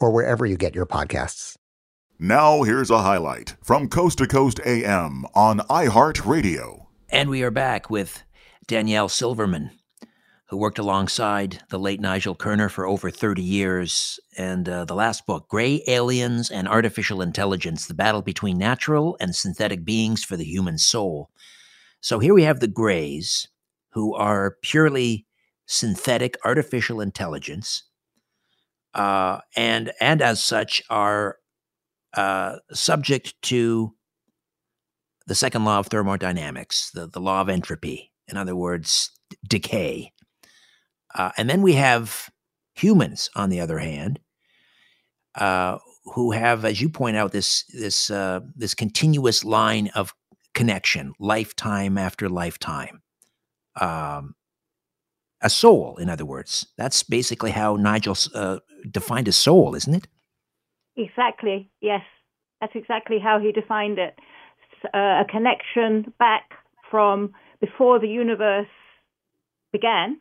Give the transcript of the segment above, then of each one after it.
or wherever you get your podcasts. Now, here's a highlight from Coast to Coast AM on iHeartRadio. And we are back with Danielle Silverman, who worked alongside the late Nigel Kerner for over 30 years. And uh, the last book, Grey Aliens and Artificial Intelligence The Battle Between Natural and Synthetic Beings for the Human Soul. So here we have the Greys, who are purely synthetic artificial intelligence. Uh, and and as such are uh, subject to the second law of thermodynamics, the, the law of entropy. In other words, d- decay. Uh, and then we have humans, on the other hand, uh, who have, as you point out, this this uh, this continuous line of connection, lifetime after lifetime. Um, a soul, in other words. That's basically how Nigel uh, defined a soul, isn't it? Exactly. Yes, that's exactly how he defined it. Uh, a connection back from before the universe began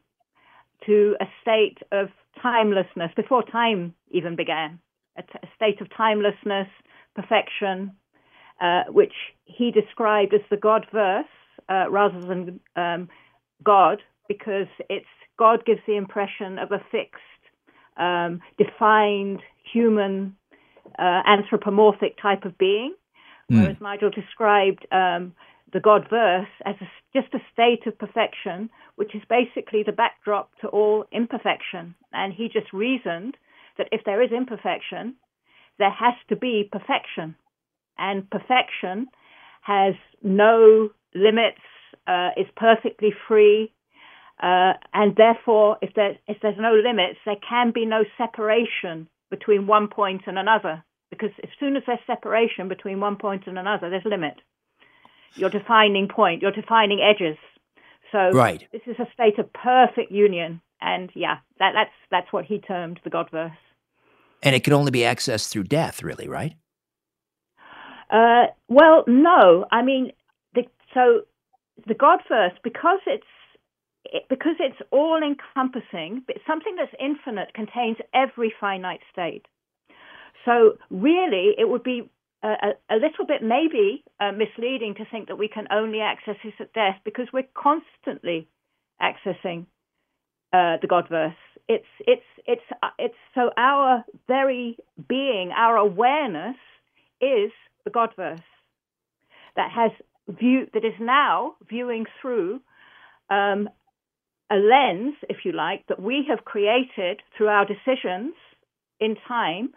to a state of timelessness, before time even began, a, t- a state of timelessness, perfection, uh, which he described as the Godverse uh, rather than um, God, because it's God gives the impression of a fixed, um, defined human uh, anthropomorphic type of being, mm. whereas Nigel described um, the Godverse as a, just a state of perfection, which is basically the backdrop to all imperfection. And he just reasoned that if there is imperfection, there has to be perfection. And perfection has no limits, uh, is perfectly free, uh, and therefore, if, there, if there's no limits, there can be no separation between one point and another. Because as soon as there's separation between one point and another, there's limit. You're defining point, you're defining edges. So right. this is a state of perfect union. And yeah, that, that's that's what he termed the Godverse. And it can only be accessed through death, really, right? Uh, well, no. I mean, the, so the Godverse, because it's it, because it's all encompassing, something that's infinite contains every finite state. So, really, it would be a, a little bit maybe uh, misleading to think that we can only access this at death because we're constantly accessing uh, the Godverse. It's it's it's uh, it's so our very being, our awareness, is the Godverse that has view that is now viewing through um, a lens, if you like, that we have created through our decisions in time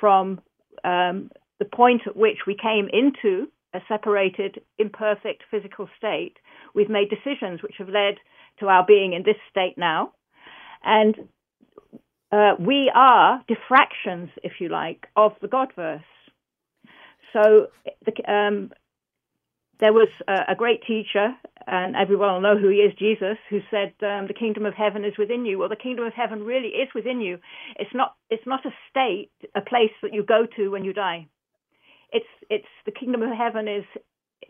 from um, the point at which we came into a separated, imperfect physical state. We've made decisions which have led to our being in this state now. And uh, we are diffractions, if you like, of the Godverse. So the, um, there was a, a, great teacher, and everyone will know who he is, Jesus, who said, um, "The kingdom of heaven is within you." Well, the kingdom of heaven really is within you. It's not. It's not a state, a place that you go to when you die. It's. It's the kingdom of heaven is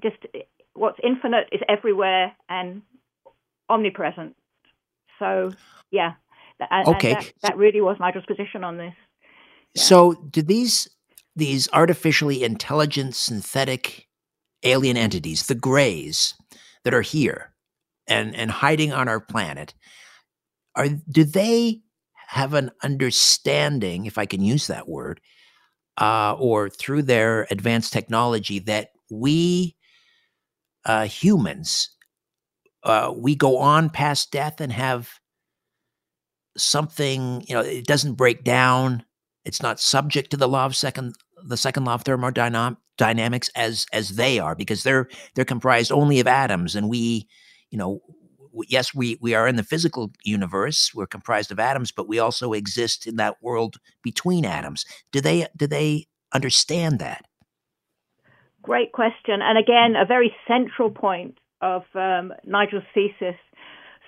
just what's infinite is everywhere and omnipresent. So, yeah. And, okay. And that, that, really was Nigel's position on this. Yeah. So, did these these artificially intelligent synthetic alien entities, the Greys, that are here and and hiding on our planet, are do they have an understanding, if I can use that word, uh, or through their advanced technology that we uh, humans uh, we go on past death and have something you know it doesn't break down. It's not subject to the law of second the second law of thermodynamics as as they are because they're they're comprised only of atoms and we you know yes we we are in the physical universe we're comprised of atoms but we also exist in that world between atoms. Do they do they understand that? Great question and again a very central point of um, nigel's thesis.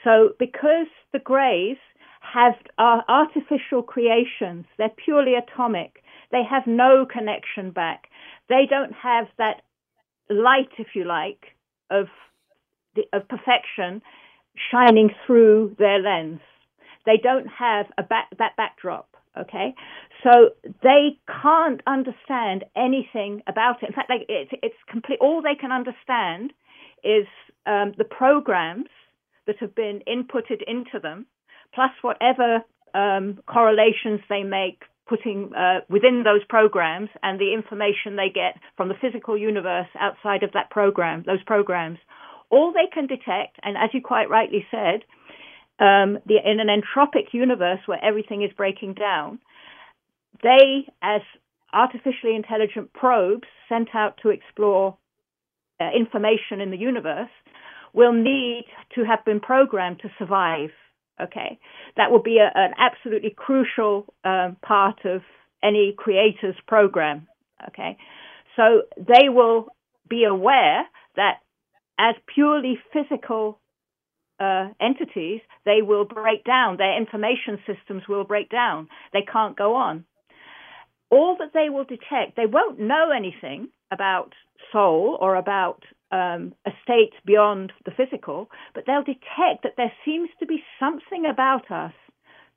So because the greys have uh, artificial creations they're purely atomic they have no connection back. They don't have that light, if you like, of the, of perfection shining through their lens. They don't have a back, that backdrop. Okay, so they can't understand anything about it. In fact, it's it's complete. All they can understand is um, the programs that have been inputted into them, plus whatever um, correlations they make putting uh, within those programs and the information they get from the physical universe outside of that program, those programs, all they can detect, and as you quite rightly said, um, the, in an entropic universe where everything is breaking down, they, as artificially intelligent probes sent out to explore uh, information in the universe, will need to have been programmed to survive Okay, that will be a, an absolutely crucial um, part of any creator's program. Okay, so they will be aware that as purely physical uh, entities, they will break down. Their information systems will break down. They can't go on. All that they will detect, they won't know anything about soul or about um, a state beyond the physical, but they'll detect that there seems to be something about us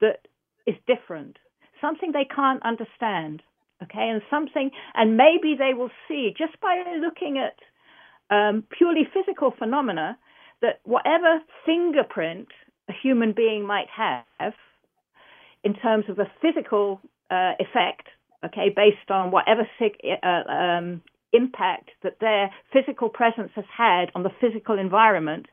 that is different, something they can't understand. Okay, and something, and maybe they will see just by looking at um, purely physical phenomena that whatever fingerprint a human being might have in terms of a physical uh, effect, okay, based on whatever uh, um, impact that their physical presence has had on the physical environment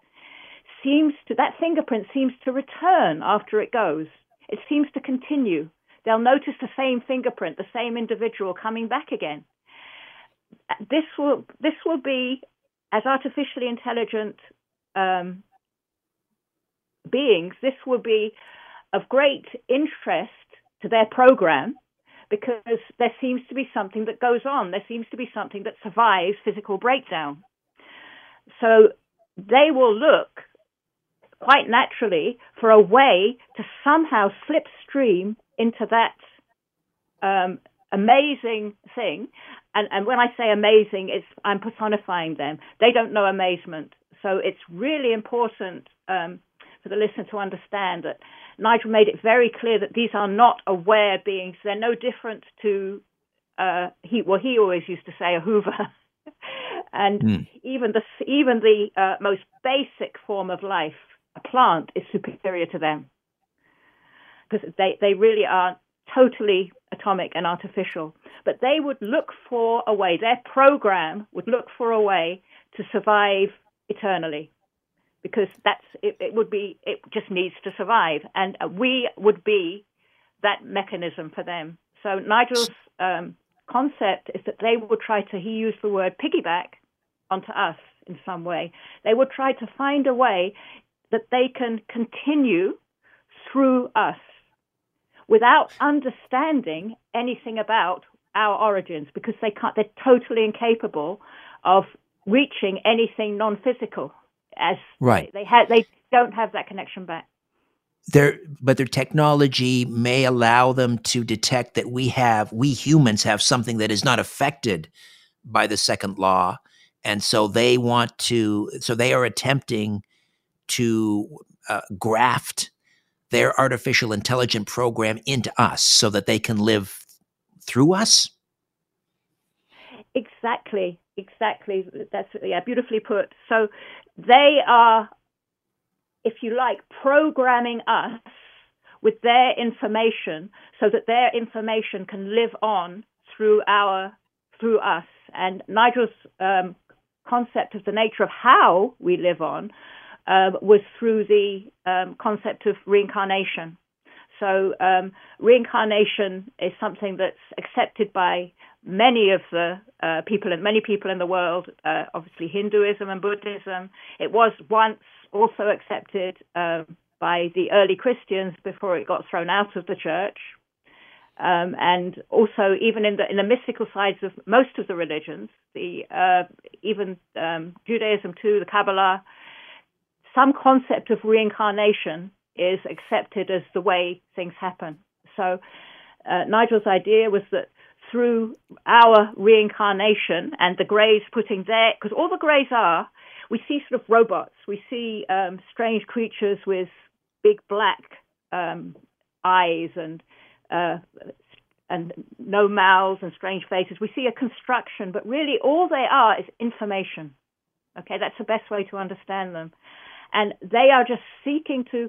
seems to that fingerprint seems to return after it goes. It seems to continue. They'll notice the same fingerprint, the same individual coming back again. This will this will be as artificially intelligent um, beings. This will be of great interest to their program because there seems to be something that goes on. There seems to be something that survives physical breakdown. So they will look quite naturally for a way to somehow slipstream into that um, amazing thing. And, and when I say amazing, it's I'm personifying them. They don't know amazement. So it's really important um, for the listener to understand that Nigel made it very clear that these are not aware beings. They're no different to uh, he. Well, he always used to say a Hoover, and mm. even the even the uh, most basic form of life, a plant, is superior to them because they they really are totally atomic and artificial. But they would look for a way. Their program would look for a way to survive eternally because that's it, it would be it just needs to survive, and we would be that mechanism for them. So Nigel's um, concept is that they would try to he used the word piggyback onto us in some way. They would try to find a way that they can continue through us without understanding anything about our origins because they can't they're totally incapable of reaching anything non-physical as right. they, had they don't have that connection back. Their but their technology may allow them to detect that we have we humans have something that is not affected by the second law. And so they want to so they are attempting to uh, graft their artificial intelligent program into us so that they can live through us? Exactly exactly. That's yeah beautifully put. So they are if you like programming us with their information so that their information can live on through our through us. And nigel's um, concept of the nature of how we live on uh, was through the um, concept of reincarnation. So, um, reincarnation is something that's accepted by many of the uh, people and many people in the world. Uh, obviously, Hinduism and Buddhism. It was once also accepted um, by the early Christians before it got thrown out of the church. Um, and also, even in the in the mystical sides of most of the religions, the uh, even um, Judaism too, the Kabbalah, some concept of reincarnation is accepted as the way things happen. So uh, Nigel's idea was that through our reincarnation and the Greys putting their, because all the Greys are, we see sort of robots, we see um, strange creatures with big black um, eyes and uh, and no mouths and strange faces. We see a construction, but really all they are is information. Okay, that's the best way to understand them. And they are just seeking to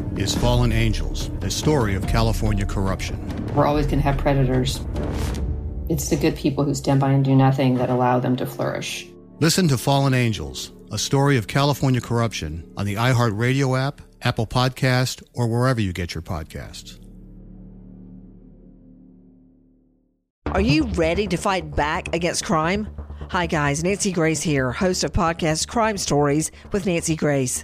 is Fallen Angels, a story of California corruption. We're always going to have predators. It's the good people who stand by and do nothing that allow them to flourish. Listen to Fallen Angels, a story of California corruption on the iHeartRadio app, Apple Podcast, or wherever you get your podcasts. Are you ready to fight back against crime? Hi, guys. Nancy Grace here, host of podcast Crime Stories with Nancy Grace.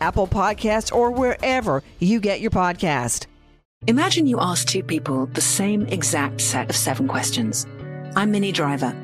Apple Podcasts, or wherever you get your podcast. Imagine you ask two people the same exact set of seven questions. I'm Minnie Driver.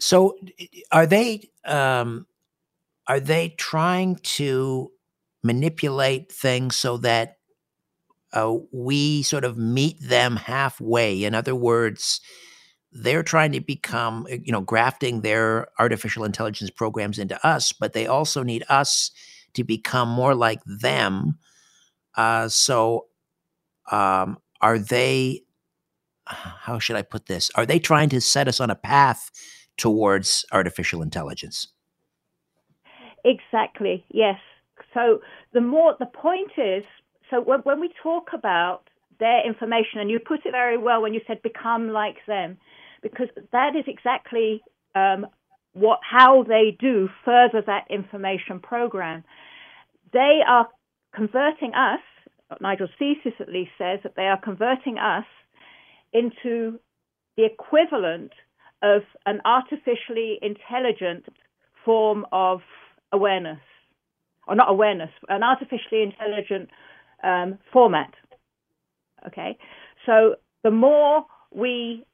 So, are they um, are they trying to manipulate things so that uh, we sort of meet them halfway? In other words, they're trying to become, uh, you know, grafting their artificial intelligence programs into us, but they also need us to become more like them. Uh, so, um, are they? How should I put this? Are they trying to set us on a path towards artificial intelligence? Exactly. Yes. So the more the point is, so when, when we talk about their information, and you put it very well when you said become like them, because that is exactly um, what how they do further that information program. They are converting us. Nigel's thesis at least says that they are converting us into the equivalent of an artificially intelligent form of awareness, or not awareness, an artificially intelligent um, format. Okay, so the more we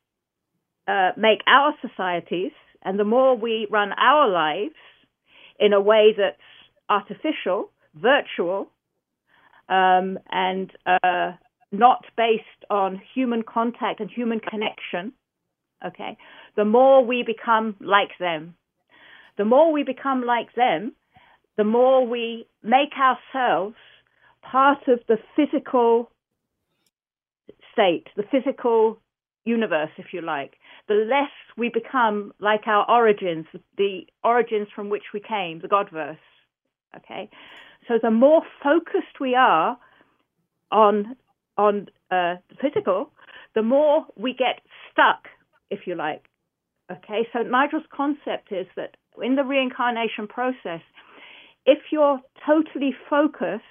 uh, make our societies and the more we run our lives in a way that's artificial, virtual, um, and uh, not based on human contact and human connection, okay, the more we become like them. The more we become like them, the more we make ourselves part of the physical state, the physical universe, if you like, the less we become like our origins, the origins from which we came, the Godverse. Okay, so the more focused we are on on uh, the physical, the more we get stuck, if you like. Okay, so Nigel's concept is that in the reincarnation process, if you're totally focused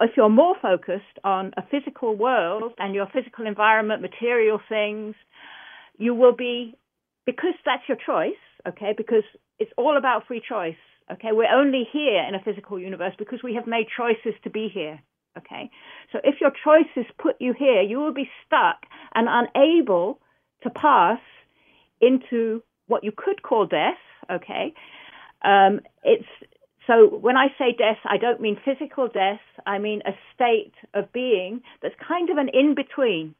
if you're more focused on a physical world and your physical environment, material things, you will be, because that's your choice, okay, because it's all about free choice, okay, we're only here in a physical universe because we have made choices to be here, okay. So if your choices put you here, you will be stuck and unable to pass into what you could call death, okay. Um, it's so when I say death, I don't mean physical death. I mean a state of being that's kind of an in between,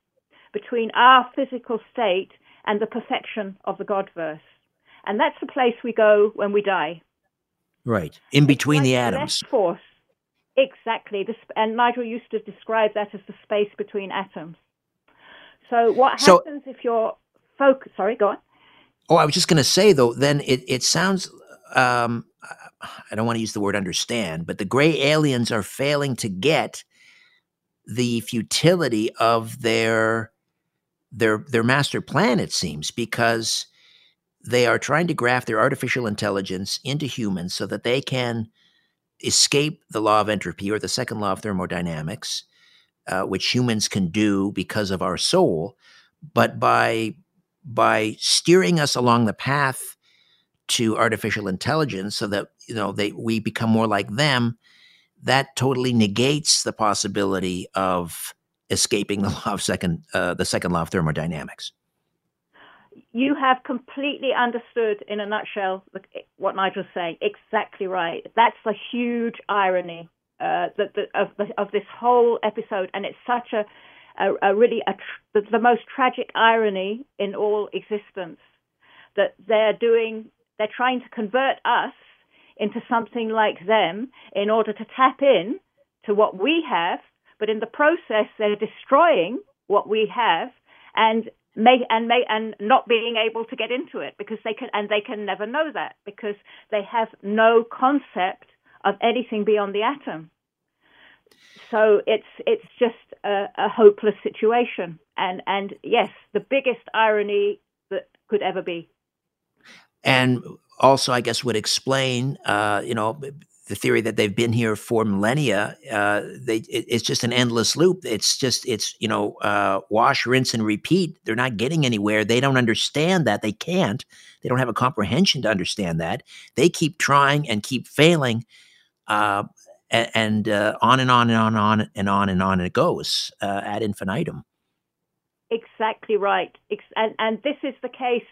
between our physical state and the perfection of the Godverse. And that's the place we go when we die. Right. In between like the atoms. force. Exactly. This, and Nigel used to describe that as the space between atoms. So what So- happens if you're focused? Sorry, go on. Oh, I was just going to say though. Then it it sounds. Um, I don't want to use the word understand, but the gray aliens are failing to get the futility of their their their master plan. It seems because they are trying to graft their artificial intelligence into humans so that they can escape the law of entropy or the second law of thermodynamics, uh, which humans can do because of our soul. But by by steering us along the path to artificial intelligence so that you know they we become more like them that totally negates the possibility of escaping the law of second uh, the second law of thermodynamics You have completely understood, in a nutshell, what Nigel's saying. Exactly right. That's the huge irony uh, that, of, of this whole episode, and it's such a, a, a really a tr- the, most tragic irony in all existence that they're doing. They're trying to convert us into something like them in order to tap in to what we have, but in the process, they're destroying what we have and make and make and not being able to get into it because they can and they can never know that because they have no concept of anything beyond the atom. So it's it's just a, a hopeless situation, and and yes, the biggest irony that could ever be. and also i guess would explain uh, you know the theory that they've been here for millennia, uh, they, it, it's just an endless loop. It's just, it's, you know, uh, wash, rinse, and repeat. They're not getting anywhere. They don't understand that. They can't. They don't have a comprehension to understand that. They keep trying and keep failing. Uh, and, and uh, on and on and on and on and on and on it goes uh, ad infinitum. Exactly right. And, and this is the case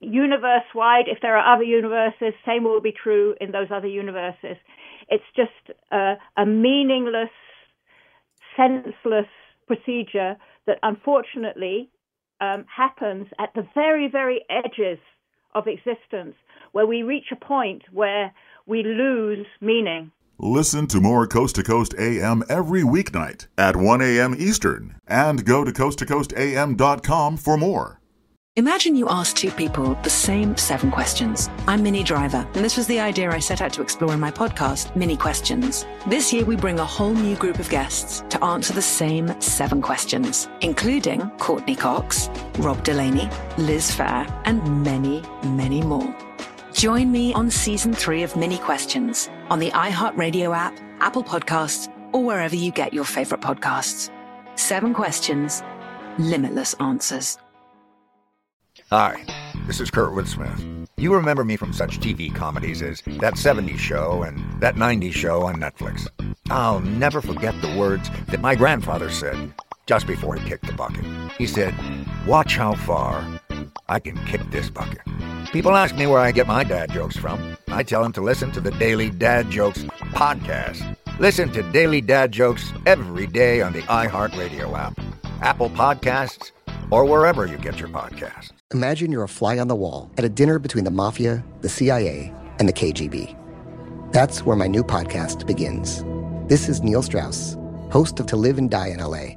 universe wide. If there are other universes, same will be true in those other universes. It's just a, a meaningless, senseless procedure that unfortunately um, happens at the very, very edges of existence, where we reach a point where we lose meaning. Listen to more Coast to Coast AM every weeknight at 1 a.m. Eastern and go to coasttocoastam.com for more. Imagine you ask two people the same seven questions. I'm Minnie Driver, and this was the idea I set out to explore in my podcast, Minnie Questions. This year, we bring a whole new group of guests to answer the same seven questions, including Courteney Cox, Rob Delaney, Liz Phair, and many, many more. Join me on season three of Minnie Questions on the iHeartRadio app, Apple Podcasts, or wherever you get your favorite podcasts. Seven questions, limitless answers. Hi, this is Kurtwood Smith. You remember me from such TV comedies as That 70s Show and That 90s Show on Netflix. I'll never forget the words that my grandfather said just before he kicked the bucket. He said, Watch how far I can kick this bucket. People ask me where I get my dad jokes from. I tell them to listen to the Daily Dad Jokes podcast. Listen to Daily Dad Jokes every day on the iHeartRadio app, Apple Podcasts, or wherever you get your podcasts. Imagine you're a fly on the wall at a dinner between the mafia, the CIA, and the KGB. That's where my new podcast begins. This is Neil Strauss, host of To Live and Die in LA,